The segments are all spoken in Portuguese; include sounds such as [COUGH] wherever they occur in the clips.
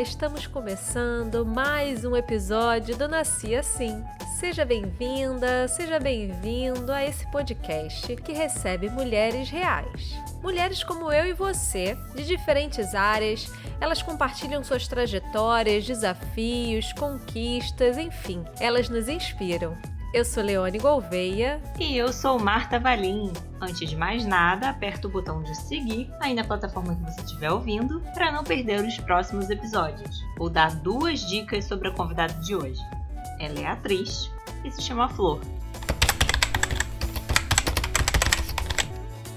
Estamos começando mais um episódio do Nasci Assim. Seja bem-vinda, seja bem-vindo a esse podcast que recebe mulheres reais. Mulheres como eu e você, de diferentes áreas, elas compartilham suas trajetórias, desafios, conquistas, enfim, elas nos inspiram. Eu sou Leone Gouveia. E eu sou Marta Valim. Antes de mais nada, aperta o botão de seguir aí na plataforma que você estiver ouvindo para não perder os próximos episódios. Vou dar duas dicas sobre a convidada de hoje. Ela é atriz e se chama Flor.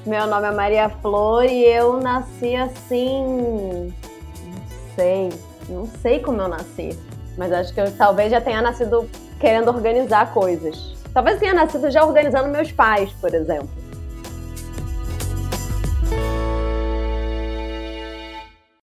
Meu nome é Maria Flor e eu nasci assim. Não sei. Não sei como eu nasci. Mas acho que eu talvez já tenha nascido querendo organizar coisas. Talvez tenha nascido já organizando meus pais, por exemplo.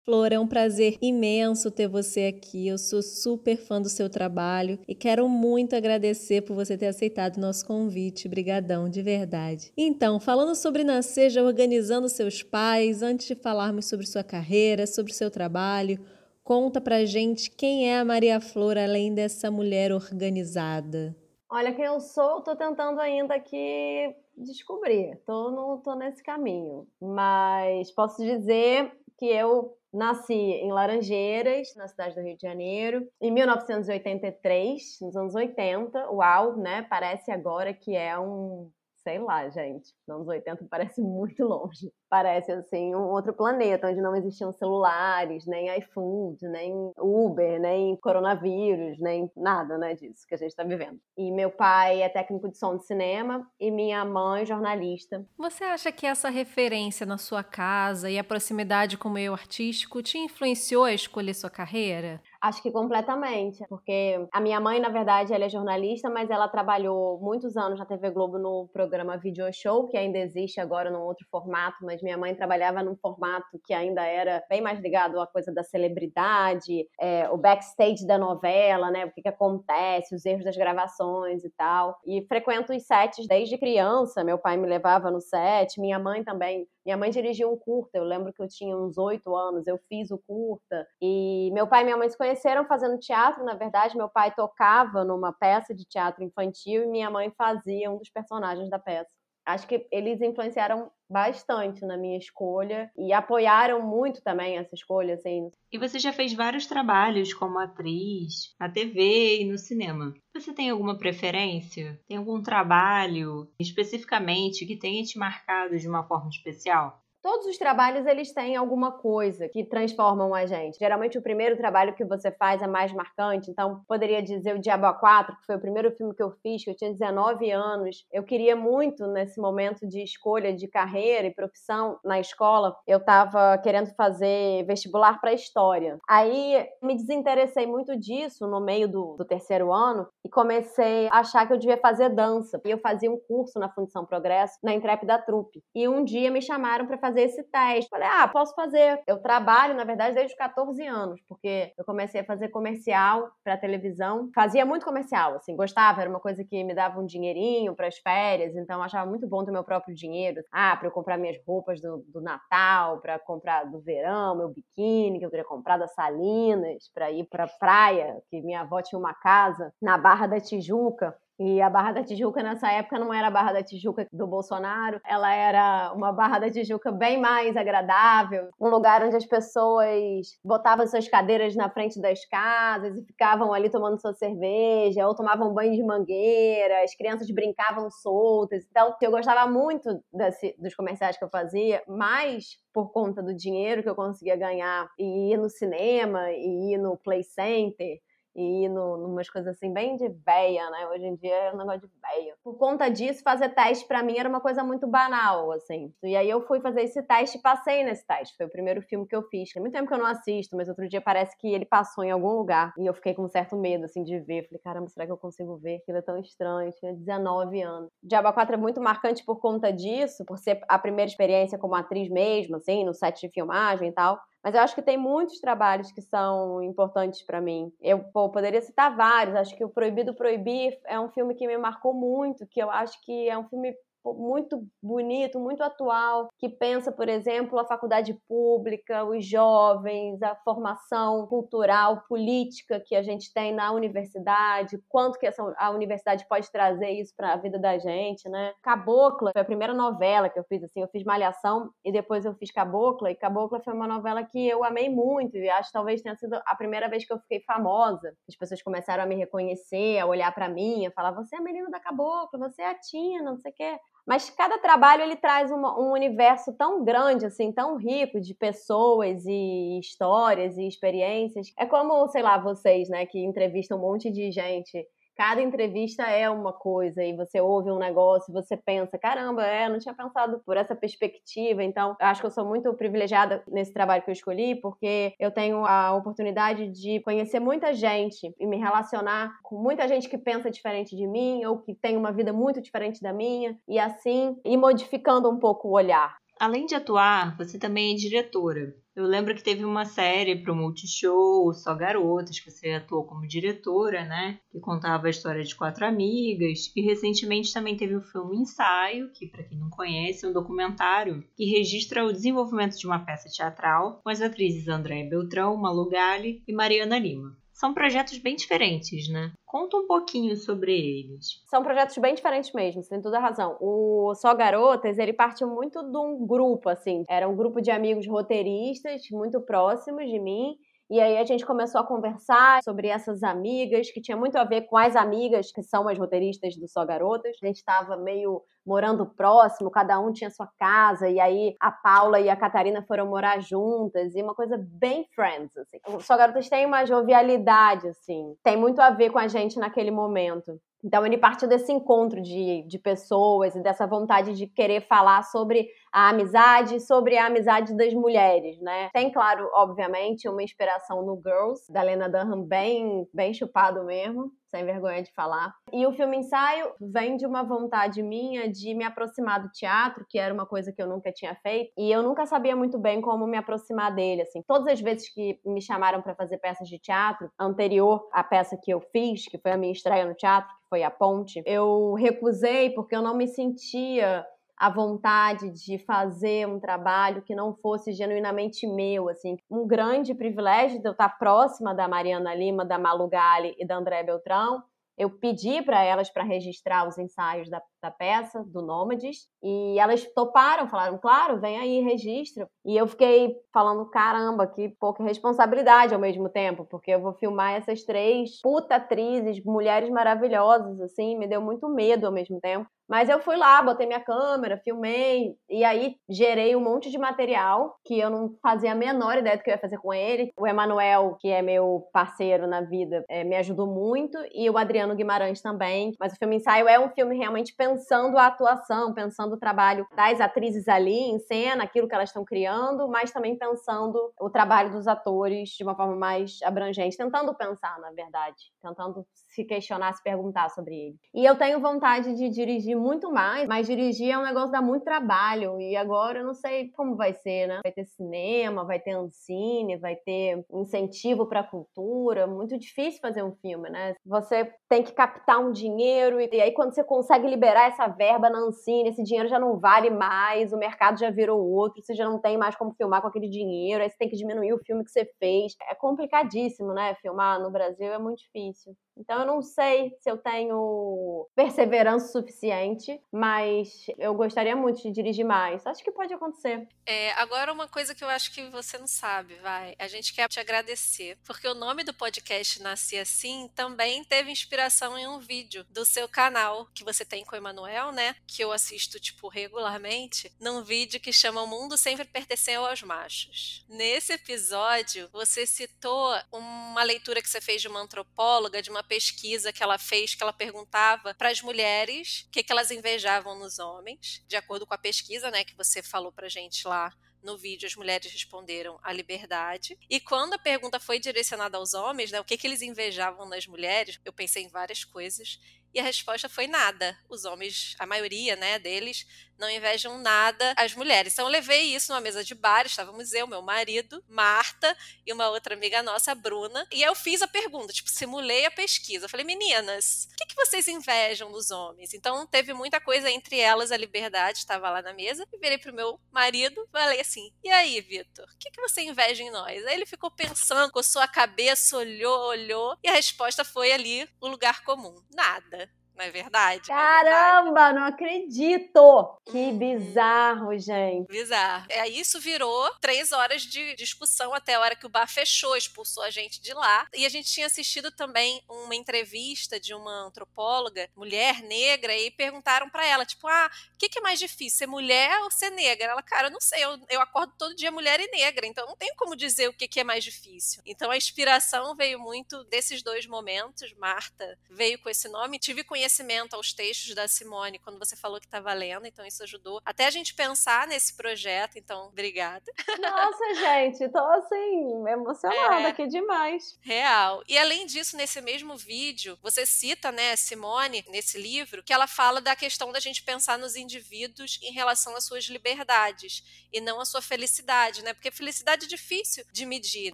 Flor, é um prazer imenso ter você aqui. Eu sou super fã do seu trabalho e quero muito agradecer por você ter aceitado o nosso convite. Brigadão, de verdade. Então, falando sobre nascer já organizando seus pais, antes de falarmos sobre sua carreira, sobre seu trabalho, Conta pra gente quem é a Maria Flor, além dessa mulher organizada. Olha, quem eu sou, tô tentando ainda aqui descobrir. Tô, no, tô nesse caminho. Mas posso dizer que eu nasci em Laranjeiras, na cidade do Rio de Janeiro, em 1983, nos anos 80. Uau, né? Parece agora que é um sei lá, gente, nos anos 80 parece [LAUGHS] muito longe. Parece, assim, um outro planeta, onde não existiam celulares, nem iFood, nem Uber, nem coronavírus, nem nada, né, disso que a gente está vivendo. E meu pai é técnico de som de cinema e minha mãe jornalista. Você acha que essa referência na sua casa e a proximidade com o meio artístico te influenciou a escolher sua carreira? Acho que completamente, porque a minha mãe, na verdade, ela é jornalista, mas ela trabalhou muitos anos na TV Globo no programa Video Show, que ainda existe agora num outro formato, mas minha mãe trabalhava num formato que ainda era bem mais ligado à coisa da celebridade, é, o backstage da novela, né? O que, que acontece, os erros das gravações e tal. E frequento os sets desde criança, meu pai me levava no set, minha mãe também minha mãe dirigiu um curta, eu lembro que eu tinha uns oito anos, eu fiz o curta. E meu pai e minha mãe se conheceram fazendo teatro, na verdade. Meu pai tocava numa peça de teatro infantil e minha mãe fazia um dos personagens da peça acho que eles influenciaram bastante na minha escolha e apoiaram muito também essa escolha, assim. E você já fez vários trabalhos como atriz, na TV e no cinema. Você tem alguma preferência? Tem algum trabalho especificamente que tenha te marcado de uma forma especial? Todos os trabalhos eles têm alguma coisa que transformam a gente. Geralmente o primeiro trabalho que você faz é mais marcante, então poderia dizer o Diabo a 4, que foi o primeiro filme que eu fiz, que eu tinha 19 anos. Eu queria muito nesse momento de escolha de carreira e profissão na escola, eu estava querendo fazer vestibular para história. Aí me desinteressei muito disso no meio do, do terceiro ano e comecei a achar que eu devia fazer dança. E eu fazia um curso na Fundição Progresso, na Intrépida Trupe. E um dia me chamaram para fazer fazer esse teste. Falei, ah, posso fazer. Eu trabalho, na verdade, desde os 14 anos, porque eu comecei a fazer comercial para televisão. Fazia muito comercial, assim, gostava, era uma coisa que me dava um dinheirinho para as férias, então achava muito bom ter meu próprio dinheiro. Ah, para eu comprar minhas roupas do, do Natal, para comprar do verão, meu biquíni que eu queria comprar das Salinas, para ir para praia, que minha avó tinha uma casa na Barra da Tijuca. E a Barra da Tijuca nessa época não era a Barra da Tijuca do Bolsonaro, ela era uma Barra da Tijuca bem mais agradável, um lugar onde as pessoas botavam suas cadeiras na frente das casas e ficavam ali tomando sua cerveja, ou tomavam banho de mangueira, as crianças brincavam soltas. Então, eu gostava muito desse, dos comerciais que eu fazia, mais por conta do dinheiro que eu conseguia ganhar e ir no cinema e ir no play center e ir no, numas coisas assim bem de véia, né? Hoje em dia é um negócio de véia. Por conta disso, fazer teste para mim era uma coisa muito banal, assim. E aí eu fui fazer esse teste e passei nesse teste. Foi o primeiro filme que eu fiz. Tem muito tempo que eu não assisto, mas outro dia parece que ele passou em algum lugar. E eu fiquei com um certo medo, assim, de ver. Falei, caramba, será que eu consigo ver? Aquilo é tão estranho. Eu tinha 19 anos. Diaba 4 é muito marcante por conta disso, por ser a primeira experiência como atriz mesmo, assim, no set de filmagem e tal. Mas eu acho que tem muitos trabalhos que são importantes para mim. Eu pô, poderia citar vários. Acho que o Proibido Proibir é um filme que me marcou muito, que eu acho que é um filme muito bonito, muito atual, que pensa, por exemplo, a faculdade pública, os jovens, a formação cultural, política que a gente tem na universidade, quanto que essa, a universidade pode trazer isso para a vida da gente, né? Cabocla foi a primeira novela que eu fiz, assim, eu fiz Malhação e depois eu fiz Cabocla, e Cabocla foi uma novela que eu amei muito e acho que talvez tenha sido a primeira vez que eu fiquei famosa. As pessoas começaram a me reconhecer, a olhar para mim, a falar: você é a menina da Cabocla, você é a Tina, não sei o quê. Mas cada trabalho ele traz uma, um universo tão grande, assim, tão rico de pessoas e histórias e experiências. É como, sei lá, vocês, né, que entrevistam um monte de gente cada entrevista é uma coisa e você ouve um negócio, você pensa, caramba, é, não tinha pensado por essa perspectiva. Então, acho que eu sou muito privilegiada nesse trabalho que eu escolhi, porque eu tenho a oportunidade de conhecer muita gente e me relacionar com muita gente que pensa diferente de mim ou que tem uma vida muito diferente da minha e assim ir modificando um pouco o olhar. Além de atuar, você também é diretora. Eu lembro que teve uma série para o Multishow, Só Garotas, que você atuou como diretora, né? Que contava a história de quatro amigas. E recentemente também teve o filme Ensaio, que, para quem não conhece, é um documentário que registra o desenvolvimento de uma peça teatral com as atrizes Andréa Beltrão, Malu Gali e Mariana Lima são projetos bem diferentes, né? Conta um pouquinho sobre eles. São projetos bem diferentes mesmo, você tem toda a razão. O Só Garotas, ele partiu muito de um grupo, assim. Era um grupo de amigos roteiristas muito próximos de mim e aí a gente começou a conversar sobre essas amigas, que tinha muito a ver com as amigas que são as roteiristas do Só Garotas. A gente estava meio morando próximo, cada um tinha sua casa, e aí a Paula e a Catarina foram morar juntas, e uma coisa bem friends, assim. O Só Garotas tem uma jovialidade, assim, tem muito a ver com a gente naquele momento. Então ele partiu desse encontro de, de pessoas e dessa vontade de querer falar sobre a amizade, sobre a amizade das mulheres, né? Tem, claro, obviamente, uma inspiração no Girls, da Lena Dunham, bem, bem chupado mesmo sem vergonha de falar. E o filme ensaio vem de uma vontade minha de me aproximar do teatro, que era uma coisa que eu nunca tinha feito, e eu nunca sabia muito bem como me aproximar dele, assim. Todas as vezes que me chamaram para fazer peças de teatro, anterior à peça que eu fiz, que foi a minha estreia no teatro, que foi a Ponte, eu recusei porque eu não me sentia a vontade de fazer um trabalho que não fosse genuinamente meu, assim. Um grande privilégio de eu estar próxima da Mariana Lima, da Malu Gali e da André Beltrão, eu pedi para elas para registrar os ensaios da, da, peça, do Nômades, e elas toparam, falaram, claro, vem aí, registra. E eu fiquei falando, caramba, que pouca responsabilidade ao mesmo tempo, porque eu vou filmar essas três puta atrizes, mulheres maravilhosas, assim, me deu muito medo ao mesmo tempo. Mas eu fui lá, botei minha câmera, filmei, e aí gerei um monte de material que eu não fazia a menor ideia do que eu ia fazer com ele. O Emanuel, que é meu parceiro na vida, é, me ajudou muito, e o Adriano Guimarães também. Mas o filme ensaio é um filme realmente pensando a atuação, pensando o trabalho das atrizes ali em cena, aquilo que elas estão criando, mas também pensando o trabalho dos atores de uma forma mais abrangente, tentando pensar, na verdade, tentando se questionar, se perguntar sobre ele. E eu tenho vontade de dirigir muito mais, mas dirigir é um negócio que dá muito trabalho. E agora eu não sei como vai ser, né? Vai ter cinema, vai ter ancine, vai ter incentivo para cultura. Muito difícil fazer um filme, né? Você tem que captar um dinheiro e, aí quando você consegue liberar essa verba na ancine, esse dinheiro já não vale mais, o mercado já virou outro, você já não tem mais como filmar com aquele dinheiro, aí você tem que diminuir o filme que você fez. É complicadíssimo, né? Filmar no Brasil é muito difícil. Então eu não sei se eu tenho perseverança suficiente, mas eu gostaria muito de dirigir mais. Acho que pode acontecer. É, agora uma coisa que eu acho que você não sabe, vai. A gente quer te agradecer, porque o nome do podcast Nasci Assim também teve inspiração em um vídeo do seu canal que você tem com o Emanuel, né? Que eu assisto, tipo, regularmente, num vídeo que chama O Mundo Sempre Pertenceu aos Machos. Nesse episódio, você citou uma leitura que você fez de uma antropóloga, de uma pesquisa que ela fez, que ela perguntava para as mulheres o que, que elas invejavam nos homens, de acordo com a pesquisa, né, que você falou pra gente lá no vídeo, as mulheres responderam a liberdade. E quando a pergunta foi direcionada aos homens, né, o que, que eles invejavam nas mulheres, eu pensei em várias coisas. E a resposta foi nada. Os homens, a maioria, né, deles, não invejam nada as mulheres. Então eu levei isso numa mesa de bar, estávamos eu, meu marido, Marta e uma outra amiga nossa, Bruna, e eu fiz a pergunta, tipo, simulei a pesquisa. Eu falei, meninas, o que, que vocês invejam nos homens? Então teve muita coisa entre elas, a liberdade estava lá na mesa, e virei pro meu marido, falei assim, e aí, Vitor, o que, que você inveja em nós? Aí ele ficou pensando, coçou a cabeça, olhou, olhou, e a resposta foi ali o lugar comum, nada. Não é verdade? Caramba, é verdade. não acredito! Que uhum. bizarro, gente. Bizarro. É, isso virou três horas de discussão até a hora que o bar fechou, expulsou a gente de lá. E a gente tinha assistido também uma entrevista de uma antropóloga, mulher negra, e perguntaram para ela, tipo, ah, o que, que, é mais difícil, ser mulher ou ser negra? Ela, cara, eu não sei, eu, eu acordo todo dia mulher e negra, então não tenho como dizer o que, que é mais difícil. Então a inspiração veio muito desses dois momentos. Marta veio com esse nome, tive conhecimento conhecimento aos textos da Simone quando você falou que estava lendo, então isso ajudou até a gente pensar nesse projeto, então obrigada. Nossa, gente, tô assim, emocionada é, aqui demais. Real. E além disso, nesse mesmo vídeo, você cita, né, Simone, nesse livro, que ela fala da questão da gente pensar nos indivíduos em relação às suas liberdades e não à sua felicidade, né? Porque felicidade é difícil de medir.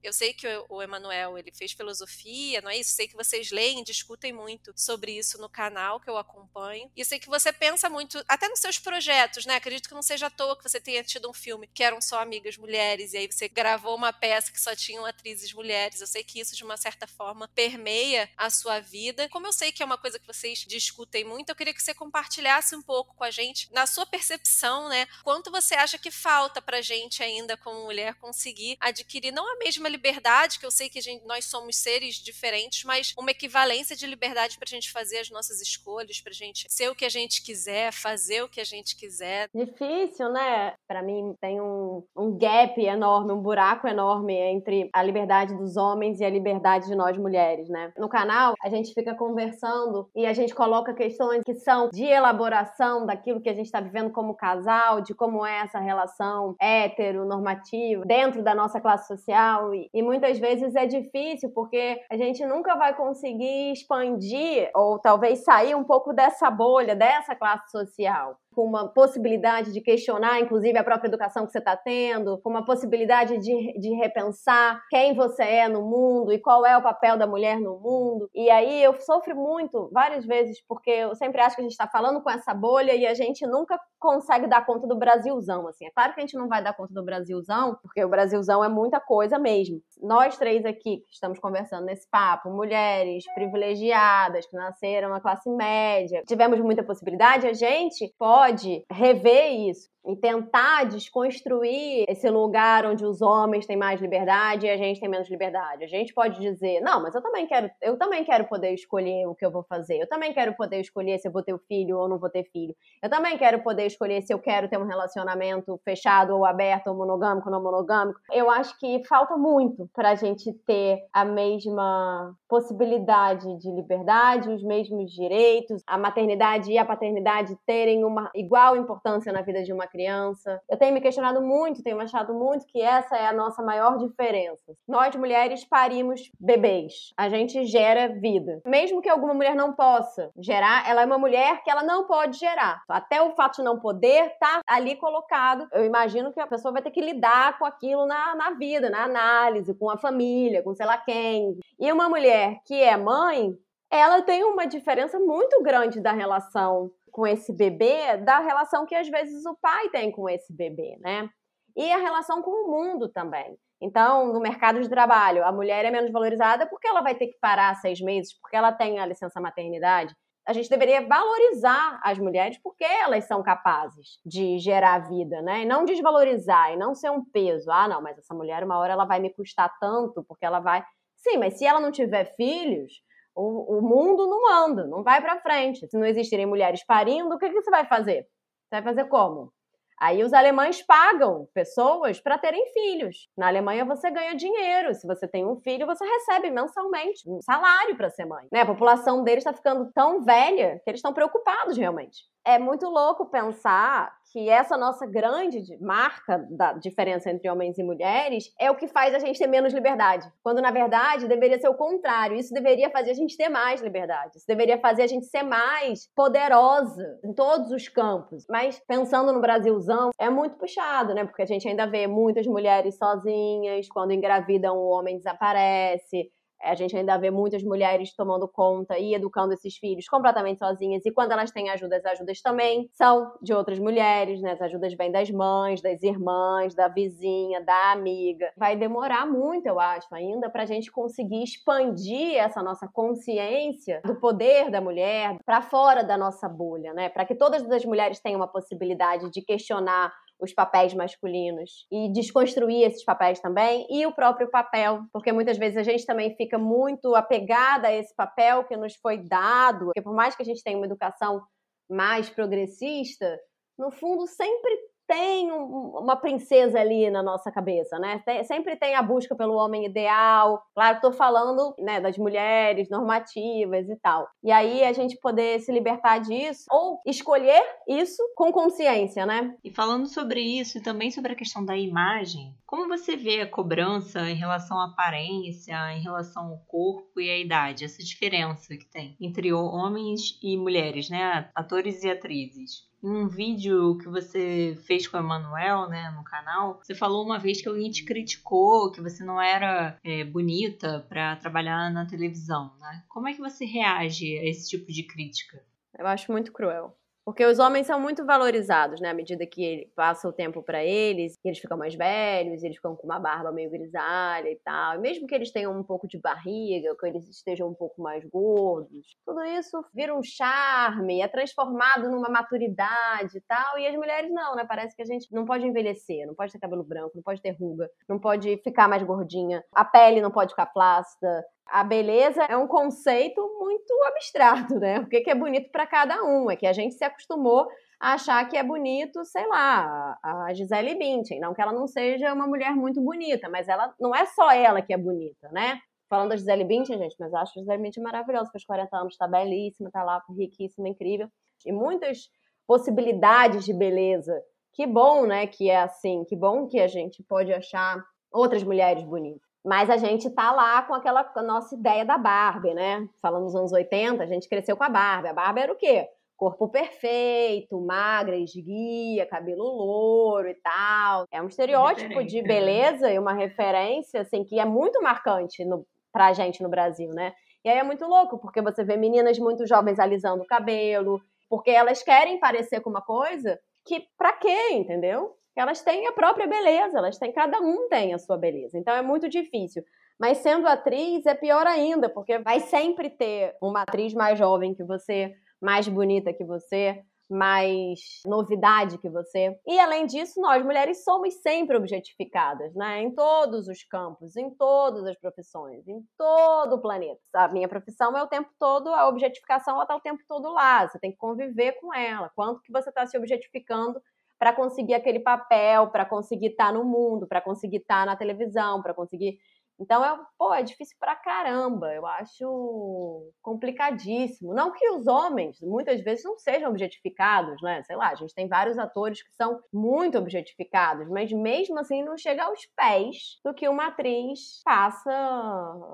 Eu sei que o Emanuel, ele fez filosofia, não é isso? Sei que vocês leem, discutem muito sobre isso no canal canal que eu acompanho. E sei que você pensa muito, até nos seus projetos, né? Acredito que não seja à toa que você tenha tido um filme que eram só amigas mulheres, e aí você gravou uma peça que só tinham atrizes mulheres. Eu sei que isso, de uma certa forma, permeia a sua vida. Como eu sei que é uma coisa que vocês discutem muito, eu queria que você compartilhasse um pouco com a gente, na sua percepção, né? Quanto você acha que falta pra gente ainda, como mulher, conseguir adquirir não a mesma liberdade, que eu sei que gente, nós somos seres diferentes, mas uma equivalência de liberdade pra gente fazer as nossas escolhas pra gente ser o que a gente quiser, fazer o que a gente quiser. Difícil, né? Para mim tem um, um gap enorme, um buraco enorme entre a liberdade dos homens e a liberdade de nós mulheres, né? No canal, a gente fica conversando e a gente coloca questões que são de elaboração daquilo que a gente está vivendo como casal, de como é essa relação heteronormativa dentro da nossa classe social. E, e muitas vezes é difícil porque a gente nunca vai conseguir expandir ou talvez sair sair um pouco dessa bolha, dessa classe social com uma possibilidade de questionar, inclusive, a própria educação que você está tendo, com uma possibilidade de, de repensar quem você é no mundo e qual é o papel da mulher no mundo. E aí eu sofro muito, várias vezes, porque eu sempre acho que a gente está falando com essa bolha e a gente nunca consegue dar conta do Brasilzão, assim. É claro que a gente não vai dar conta do Brasilzão, porque o Brasilzão é muita coisa mesmo. Nós três aqui que estamos conversando nesse papo, mulheres privilegiadas que nasceram na classe média, tivemos muita possibilidade, a gente pode pode rever isso e tentar desconstruir esse lugar onde os homens têm mais liberdade e a gente tem menos liberdade. A gente pode dizer, não, mas eu também quero, eu também quero poder escolher o que eu vou fazer. Eu também quero poder escolher se eu vou ter filho ou não vou ter filho. Eu também quero poder escolher se eu quero ter um relacionamento fechado ou aberto, ou monogâmico ou não monogâmico. Eu acho que falta muito para a gente ter a mesma possibilidade de liberdade, os mesmos direitos, a maternidade e a paternidade terem uma igual importância na vida de uma criança. Eu tenho me questionado muito, tenho achado muito que essa é a nossa maior diferença. Nós mulheres parimos bebês, a gente gera vida. Mesmo que alguma mulher não possa gerar, ela é uma mulher que ela não pode gerar. Até o fato de não poder tá ali colocado. Eu imagino que a pessoa vai ter que lidar com aquilo na, na vida, na análise, com a família, com sei lá quem. E uma mulher que é mãe, ela tem uma diferença muito grande da relação com esse bebê da relação que às vezes o pai tem com esse bebê, né? E a relação com o mundo também. Então, no mercado de trabalho, a mulher é menos valorizada porque ela vai ter que parar seis meses, porque ela tem a licença maternidade. A gente deveria valorizar as mulheres porque elas são capazes de gerar vida, né? E não desvalorizar e não ser um peso. Ah, não, mas essa mulher, uma hora ela vai me custar tanto porque ela vai. Sim, mas se ela não tiver filhos, o, o mundo não anda, não vai para frente. Se não existirem mulheres parindo, o que, que você vai fazer? Você vai fazer como? Aí os alemães pagam pessoas para terem filhos. Na Alemanha você ganha dinheiro. Se você tem um filho, você recebe mensalmente um salário para ser mãe. Né? A população deles está ficando tão velha que eles estão preocupados realmente. é muito louco pensar que essa nossa grande marca da diferença entre homens e mulheres é o que faz a gente ter menos liberdade. Quando, na verdade, deveria ser o contrário. Isso deveria fazer a gente ter mais liberdade. Isso deveria fazer a gente ser mais poderosa em todos os campos. Mas, pensando no Brasilzão, é muito puxado, né? Porque a gente ainda vê muitas mulheres sozinhas, quando engravidam, o homem desaparece. A gente ainda vê muitas mulheres tomando conta e educando esses filhos completamente sozinhas. E quando elas têm ajuda, as ajudas também são de outras mulheres, né? As ajudas vêm das mães, das irmãs, da vizinha, da amiga. Vai demorar muito, eu acho, ainda, para a gente conseguir expandir essa nossa consciência do poder da mulher para fora da nossa bolha, né? Para que todas as mulheres tenham uma possibilidade de questionar os papéis masculinos e desconstruir esses papéis também e o próprio papel, porque muitas vezes a gente também fica muito apegada a esse papel que nos foi dado, porque por mais que a gente tenha uma educação mais progressista, no fundo sempre tem um, uma princesa ali na nossa cabeça, né? Tem, sempre tem a busca pelo homem ideal. Claro, estou falando né, das mulheres normativas e tal. E aí a gente poder se libertar disso ou escolher isso com consciência, né? E falando sobre isso e também sobre a questão da imagem, como você vê a cobrança em relação à aparência, em relação ao corpo e à idade, essa diferença que tem entre homens e mulheres, né? Atores e atrizes em um vídeo que você fez com a Manuel, né, no canal, você falou uma vez que alguém te criticou, que você não era é, bonita para trabalhar na televisão, né? Como é que você reage a esse tipo de crítica? Eu acho muito cruel. Porque os homens são muito valorizados, né? À medida que ele passa o tempo para eles, eles ficam mais velhos, eles ficam com uma barba meio grisalha e tal. E mesmo que eles tenham um pouco de barriga, que eles estejam um pouco mais gordos, tudo isso vira um charme, é transformado numa maturidade e tal. E as mulheres não, né? Parece que a gente não pode envelhecer, não pode ter cabelo branco, não pode ter ruga, não pode ficar mais gordinha, a pele não pode ficar plástica, a beleza é um conceito muito abstrato, né? O que é bonito para cada um? É que a gente se acostumou a achar que é bonito, sei lá, a Gisele Bündchen, não que ela não seja uma mulher muito bonita, mas ela não é só ela que é bonita, né? Falando da Gisele Bündchen, gente, mas eu acho a Gisele Bündchen maravilhosa, faz 40 anos, tá belíssima, tá lá riquíssima, incrível. E muitas possibilidades de beleza. Que bom, né, que é assim, que bom que a gente pode achar outras mulheres bonitas. Mas a gente tá lá com aquela nossa ideia da Barbie, né? Falando nos anos 80, a gente cresceu com a Barbie. A Barbie era o quê? Corpo perfeito, magra, esguia, cabelo louro e tal. É um estereótipo de né? beleza e uma referência, assim, que é muito marcante no, pra gente no Brasil, né? E aí é muito louco, porque você vê meninas muito jovens alisando o cabelo, porque elas querem parecer com uma coisa que pra quê, entendeu? Elas têm a própria beleza, elas têm, cada um tem a sua beleza. Então é muito difícil. Mas sendo atriz é pior ainda, porque vai sempre ter uma atriz mais jovem que você, mais bonita que você, mais novidade que você. E além disso, nós mulheres somos sempre objetificadas, né? Em todos os campos, em todas as profissões, em todo o planeta. A minha profissão é o tempo todo, a objetificação ela tá o tempo todo lá. Você tem que conviver com ela. Quanto que você está se objetificando para conseguir aquele papel, para conseguir estar tá no mundo, para conseguir estar tá na televisão, para conseguir então, é, pô, é difícil pra caramba. Eu acho complicadíssimo. Não que os homens, muitas vezes, não sejam objetificados, né? Sei lá, a gente tem vários atores que são muito objetificados, mas mesmo assim não chega aos pés do que uma atriz passa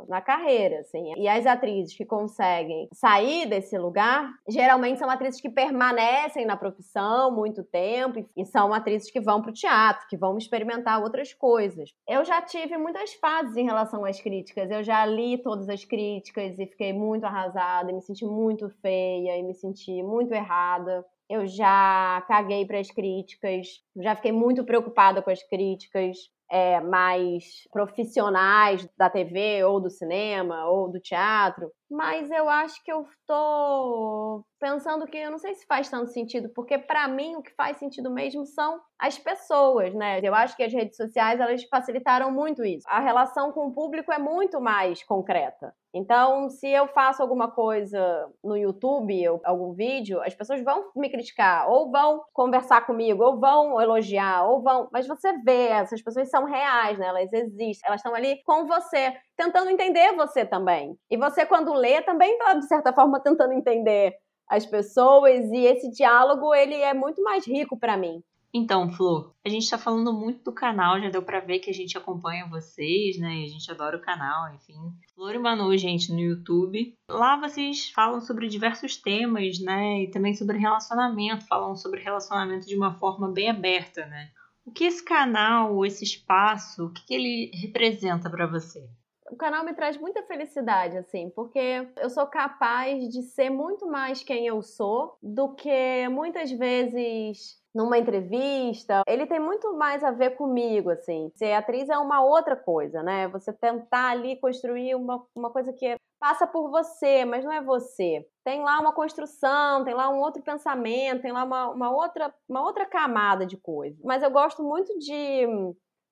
na carreira, assim. E as atrizes que conseguem sair desse lugar, geralmente são atrizes que permanecem na profissão muito tempo e são atrizes que vão pro teatro, que vão experimentar outras coisas. Eu já tive muitas fases em relação às críticas. Eu já li todas as críticas e fiquei muito arrasada, me senti muito feia e me senti muito errada. Eu já caguei para as críticas, já fiquei muito preocupada com as críticas é, mais profissionais da TV ou do cinema ou do teatro, mas eu acho que eu tô pensando que eu não sei se faz tanto sentido, porque para mim o que faz sentido mesmo são as pessoas, né? Eu acho que as redes sociais elas facilitaram muito isso. A relação com o público é muito mais concreta. Então, se eu faço alguma coisa no YouTube, ou algum vídeo, as pessoas vão me criticar, ou vão conversar comigo, ou vão elogiar, ou vão. Mas você vê, essas pessoas são reais, né? Elas existem, elas estão ali com você, tentando entender você também. E você, quando lê, também está, de certa forma, tentando entender as pessoas e esse diálogo ele é muito mais rico para mim. Então, Flor, a gente está falando muito do canal, já deu para ver que a gente acompanha vocês, né? A gente adora o canal, enfim. Flor e Manu, gente, no YouTube. Lá vocês falam sobre diversos temas, né? E também sobre relacionamento, falam sobre relacionamento de uma forma bem aberta, né? O que esse canal, esse espaço, o que, que ele representa para você? O canal me traz muita felicidade, assim, porque eu sou capaz de ser muito mais quem eu sou do que muitas vezes numa entrevista. Ele tem muito mais a ver comigo, assim. Ser atriz é uma outra coisa, né? Você tentar ali construir uma, uma coisa que passa por você, mas não é você. Tem lá uma construção, tem lá um outro pensamento, tem lá uma, uma, outra, uma outra camada de coisa. Mas eu gosto muito de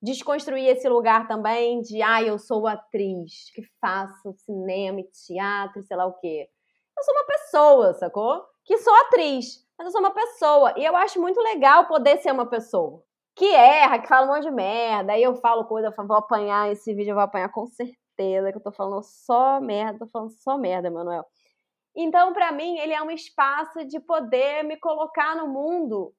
desconstruir esse lugar também de, ah, eu sou atriz, que faço cinema e teatro, sei lá o quê. Eu sou uma pessoa, sacou? Que sou atriz, mas eu sou uma pessoa. E eu acho muito legal poder ser uma pessoa. Que erra, que fala um monte de merda. Aí eu falo coisa, eu falo, vou apanhar esse vídeo, eu vou apanhar com certeza, que eu tô falando só merda, tô falando só merda, Manuel. Então, para mim, ele é um espaço de poder me colocar no mundo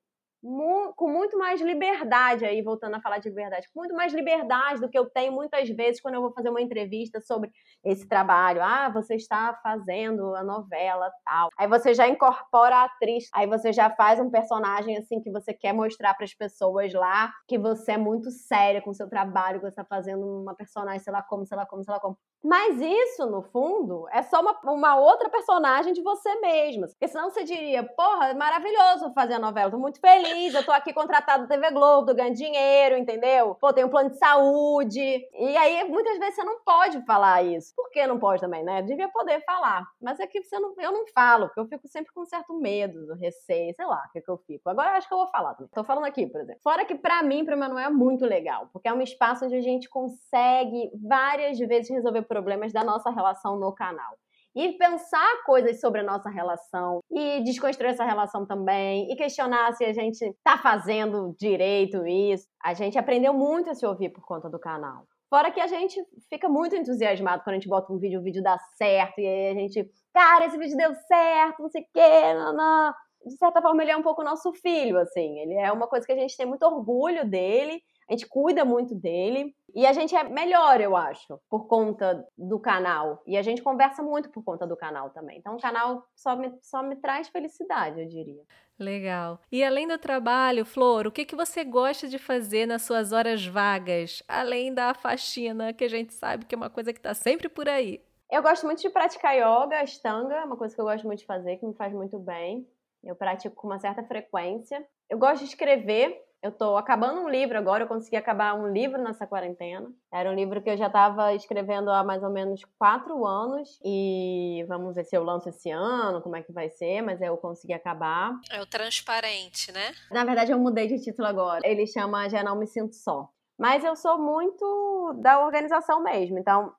mu com muito mais liberdade, aí voltando a falar de liberdade, com muito mais liberdade do que eu tenho muitas vezes quando eu vou fazer uma entrevista sobre esse trabalho. Ah, você está fazendo a novela tal. Aí você já incorpora a atriz, aí você já faz um personagem assim que você quer mostrar para as pessoas lá que você é muito séria com o seu trabalho, que você está fazendo uma personagem, sei lá como, sei lá como, sei lá como. Mas isso, no fundo, é só uma, uma outra personagem de você mesma. Porque senão você diria, porra, é maravilhoso fazer a novela, tô muito feliz, eu tô aqui contratado da TV Globo, tô ganhando dinheiro, entendeu? Pô, tenho um plano de saúde. E aí, muitas vezes você não pode falar isso. Por que não pode também, né? Devia poder falar. Mas é que você não, eu não falo, porque eu fico sempre com um certo medo, receio, sei lá, o que, é que eu fico. Agora eu acho que eu vou falar também. Tô falando aqui, por exemplo. Fora que para mim, pro Manuel, é muito legal, porque é um espaço onde a gente consegue várias vezes resolver problemas da nossa relação no canal. E pensar coisas sobre a nossa relação e desconstruir essa relação também e questionar se a gente está fazendo direito isso. A gente aprendeu muito a se ouvir por conta do canal. Fora que a gente fica muito entusiasmado quando a gente bota um vídeo, o vídeo dá certo, e aí a gente, cara, esse vídeo deu certo, não sei o quê, não, não. De certa forma, ele é um pouco nosso filho, assim. Ele é uma coisa que a gente tem muito orgulho dele a gente cuida muito dele e a gente é melhor, eu acho, por conta do canal. E a gente conversa muito por conta do canal também. Então o canal só me, só me traz felicidade, eu diria. Legal. E além do trabalho, Flor, o que, que você gosta de fazer nas suas horas vagas? Além da faxina, que a gente sabe que é uma coisa que está sempre por aí. Eu gosto muito de praticar yoga, astanga, é uma coisa que eu gosto muito de fazer, que me faz muito bem. Eu pratico com uma certa frequência. Eu gosto de escrever, eu tô acabando um livro agora, eu consegui acabar um livro nessa quarentena. Era um livro que eu já estava escrevendo há mais ou menos quatro anos. E vamos ver se eu lanço esse ano, como é que vai ser, mas eu consegui acabar. É o transparente, né? Na verdade, eu mudei de título agora. Ele chama Já Não Me Sinto Só. Mas eu sou muito da organização mesmo. Então,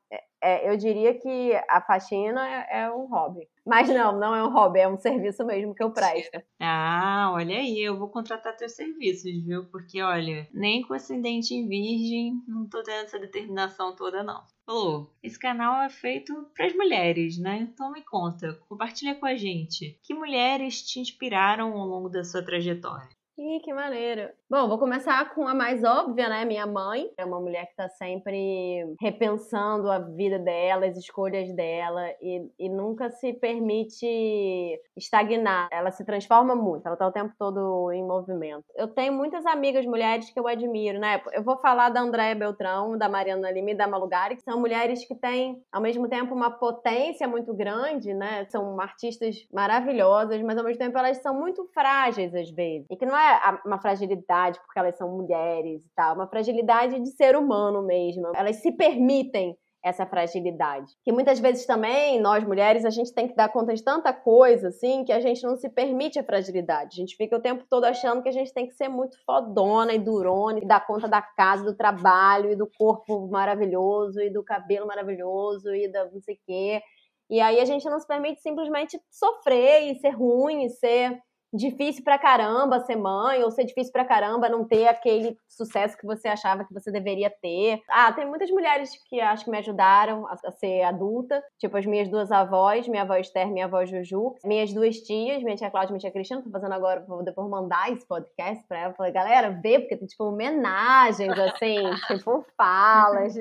é, eu diria que a faxina é, é, um hobby. Mas não, não é um hobby, é um serviço mesmo que eu presto. [LAUGHS] Ah, olha aí, eu vou contratar teus serviços, viu? Porque, olha, nem com ascendente em virgem, não tô tendo essa determinação toda, não. Falou, esse canal é feito para as mulheres, né? Então me conta, compartilha com a gente. Que mulheres te inspiraram ao longo da sua trajetória? Ih, que maneiro. Bom, vou começar com a mais óbvia, né? Minha mãe é uma mulher que está sempre repensando a vida dela, as escolhas dela e, e nunca se permite estagnar. Ela se transforma muito, ela está o tempo todo em movimento. Eu tenho muitas amigas mulheres que eu admiro, né? Eu vou falar da Andréia Beltrão, da Mariana Lima e da Malugari, que são mulheres que têm, ao mesmo tempo, uma potência muito grande, né? São artistas maravilhosas, mas ao mesmo tempo elas são muito frágeis às vezes. E que não é uma fragilidade porque elas são mulheres e tal, uma fragilidade de ser humano mesmo. Elas se permitem essa fragilidade. Que muitas vezes também, nós mulheres, a gente tem que dar conta de tanta coisa, assim, que a gente não se permite a fragilidade. A gente fica o tempo todo achando que a gente tem que ser muito fodona e durona e dar conta da casa, do trabalho e do corpo maravilhoso e do cabelo maravilhoso e da não sei o quê. E aí a gente não se permite simplesmente sofrer e ser ruim e ser difícil pra caramba ser mãe, ou ser difícil pra caramba não ter aquele sucesso que você achava que você deveria ter. Ah, tem muitas mulheres que acho que me ajudaram a, ser adulta, tipo as minhas duas avós, minha avó Esther, minha avó Juju, minhas duas tias, minha tia Cláudia e minha tia Cristina, tô fazendo agora, vou depois mandar esse podcast pra ela, falei, galera, vê, porque tem tipo homenagens, assim, [LAUGHS] tipo falas.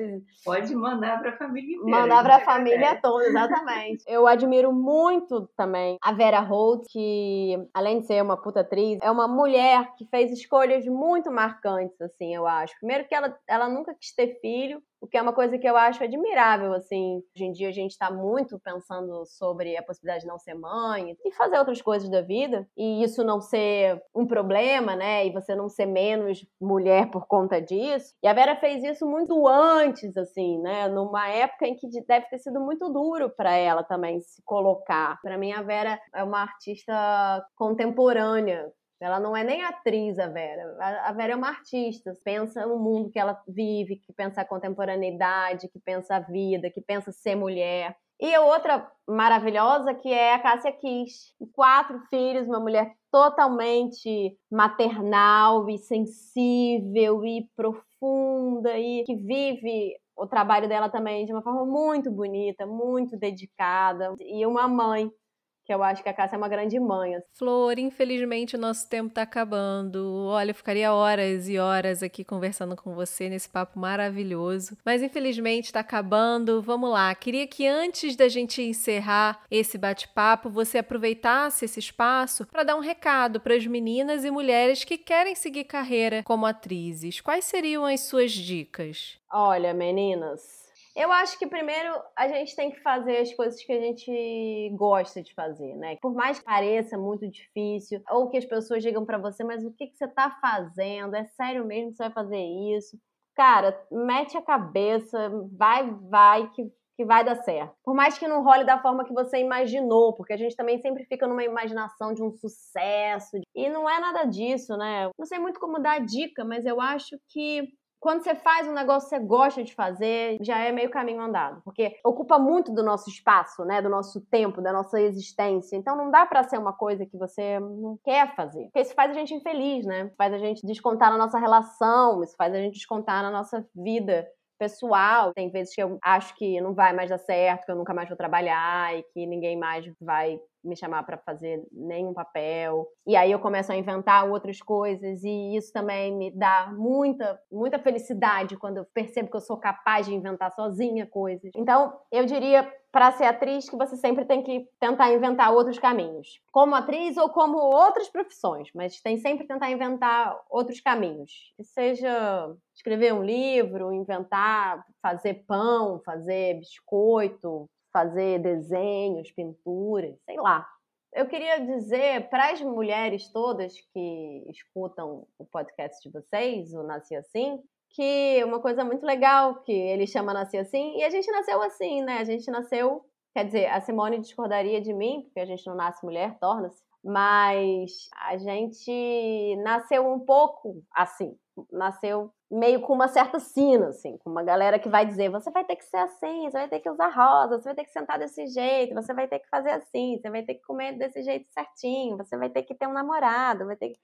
Pode mandar pra família inteira. Mandar pra família toda, exatamente. Eu admiro muito também a Vera Holt, que além de ser uma puta atriz, é uma mulher que fez escolhas muito marcantes, assim, eu acho. Primeiro que ela, ela nunca quis ter filho, o que é uma coisa que eu acho admirável, assim. Hoje em dia a gente está muito pensando sobre a possibilidade de não ser mãe e fazer outras coisas da vida, e isso não ser um problema, né? E você não ser menos mulher por conta disso. E a Vera fez isso muito antes, assim, né? Numa época em que deve ter sido muito duro para ela também se colocar. Para mim, a Vera é uma artista contemporânea ela não é nem atriz, a Vera. A Vera é uma artista. Pensa o mundo que ela vive, que pensa a contemporaneidade, que pensa a vida, que pensa ser mulher. E a outra maravilhosa que é a Cássia Kiss. Quatro filhos, uma mulher totalmente maternal e sensível e profunda e que vive o trabalho dela também de uma forma muito bonita, muito dedicada. E uma mãe que eu acho que a Cássia é uma grande mãe. Assim. Flor, infelizmente o nosso tempo está acabando. Olha, eu ficaria horas e horas aqui conversando com você nesse papo maravilhoso, mas infelizmente está acabando. Vamos lá, queria que antes da gente encerrar esse bate-papo, você aproveitasse esse espaço para dar um recado para as meninas e mulheres que querem seguir carreira como atrizes. Quais seriam as suas dicas? Olha, meninas, eu acho que primeiro a gente tem que fazer as coisas que a gente gosta de fazer, né? Por mais que pareça muito difícil, ou que as pessoas digam para você, mas o que, que você tá fazendo? É sério mesmo que você vai fazer isso? Cara, mete a cabeça, vai, vai, que que vai dar certo. Por mais que não role da forma que você imaginou, porque a gente também sempre fica numa imaginação de um sucesso. E não é nada disso, né? Não sei muito como dar dica, mas eu acho que quando você faz um negócio que você gosta de fazer, já é meio caminho andado, porque ocupa muito do nosso espaço, né, do nosso tempo, da nossa existência. Então não dá para ser uma coisa que você não quer fazer. Porque isso faz a gente infeliz, né? Faz a gente descontar na nossa relação, isso faz a gente descontar na nossa vida pessoal. Tem vezes que eu acho que não vai mais dar certo, que eu nunca mais vou trabalhar e que ninguém mais vai me chamar para fazer nenhum papel. E aí eu começo a inventar outras coisas e isso também me dá muita, muita felicidade quando eu percebo que eu sou capaz de inventar sozinha coisas. Então, eu diria para ser atriz que você sempre tem que tentar inventar outros caminhos. Como atriz ou como outras profissões, mas tem sempre que tentar inventar outros caminhos. Que seja escrever um livro, inventar, fazer pão, fazer biscoito, fazer desenhos, pinturas, sei lá. Eu queria dizer para as mulheres todas que escutam o podcast de vocês, o Nasci Assim, que uma coisa muito legal que ele chama Nasci Assim, e a gente nasceu assim, né? A gente nasceu, quer dizer, a Simone discordaria de mim, porque a gente não nasce mulher, torna-se, mas a gente nasceu um pouco assim, nasceu meio com uma certa sina, assim, com uma galera que vai dizer: você vai ter que ser assim, você vai ter que usar rosa, você vai ter que sentar desse jeito, você vai ter que fazer assim, você vai ter que comer desse jeito certinho, você vai ter que ter um namorado, vai ter que...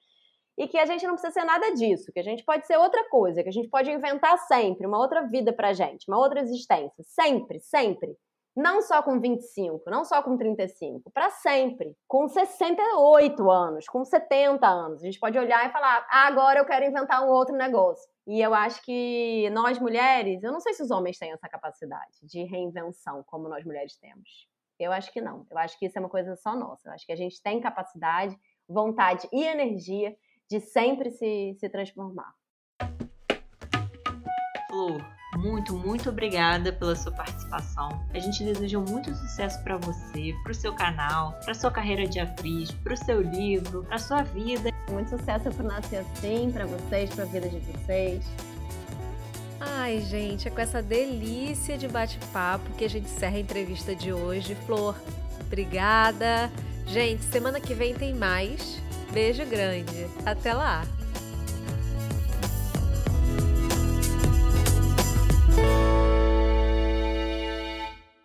E que a gente não precisa ser nada disso, que a gente pode ser outra coisa, que a gente pode inventar sempre uma outra vida pra gente, uma outra existência, sempre, sempre. Não só com 25, não só com 35, para sempre. Com 68 anos, com 70 anos. A gente pode olhar e falar: ah, agora eu quero inventar um outro negócio. E eu acho que nós mulheres, eu não sei se os homens têm essa capacidade de reinvenção como nós mulheres temos. Eu acho que não. Eu acho que isso é uma coisa só nossa. Eu acho que a gente tem capacidade, vontade e energia de sempre se, se transformar. Flor, muito, muito obrigada pela sua participação. A gente deseja muito sucesso para você, para o seu canal, para sua carreira de atriz, para o seu livro, para sua vida. Muito sucesso para Nascer Assim, para vocês, para a vida de vocês. Ai, gente, é com essa delícia de bate-papo que a gente encerra a entrevista de hoje. Flor, obrigada. Gente, semana que vem tem mais. Beijo grande. Até lá!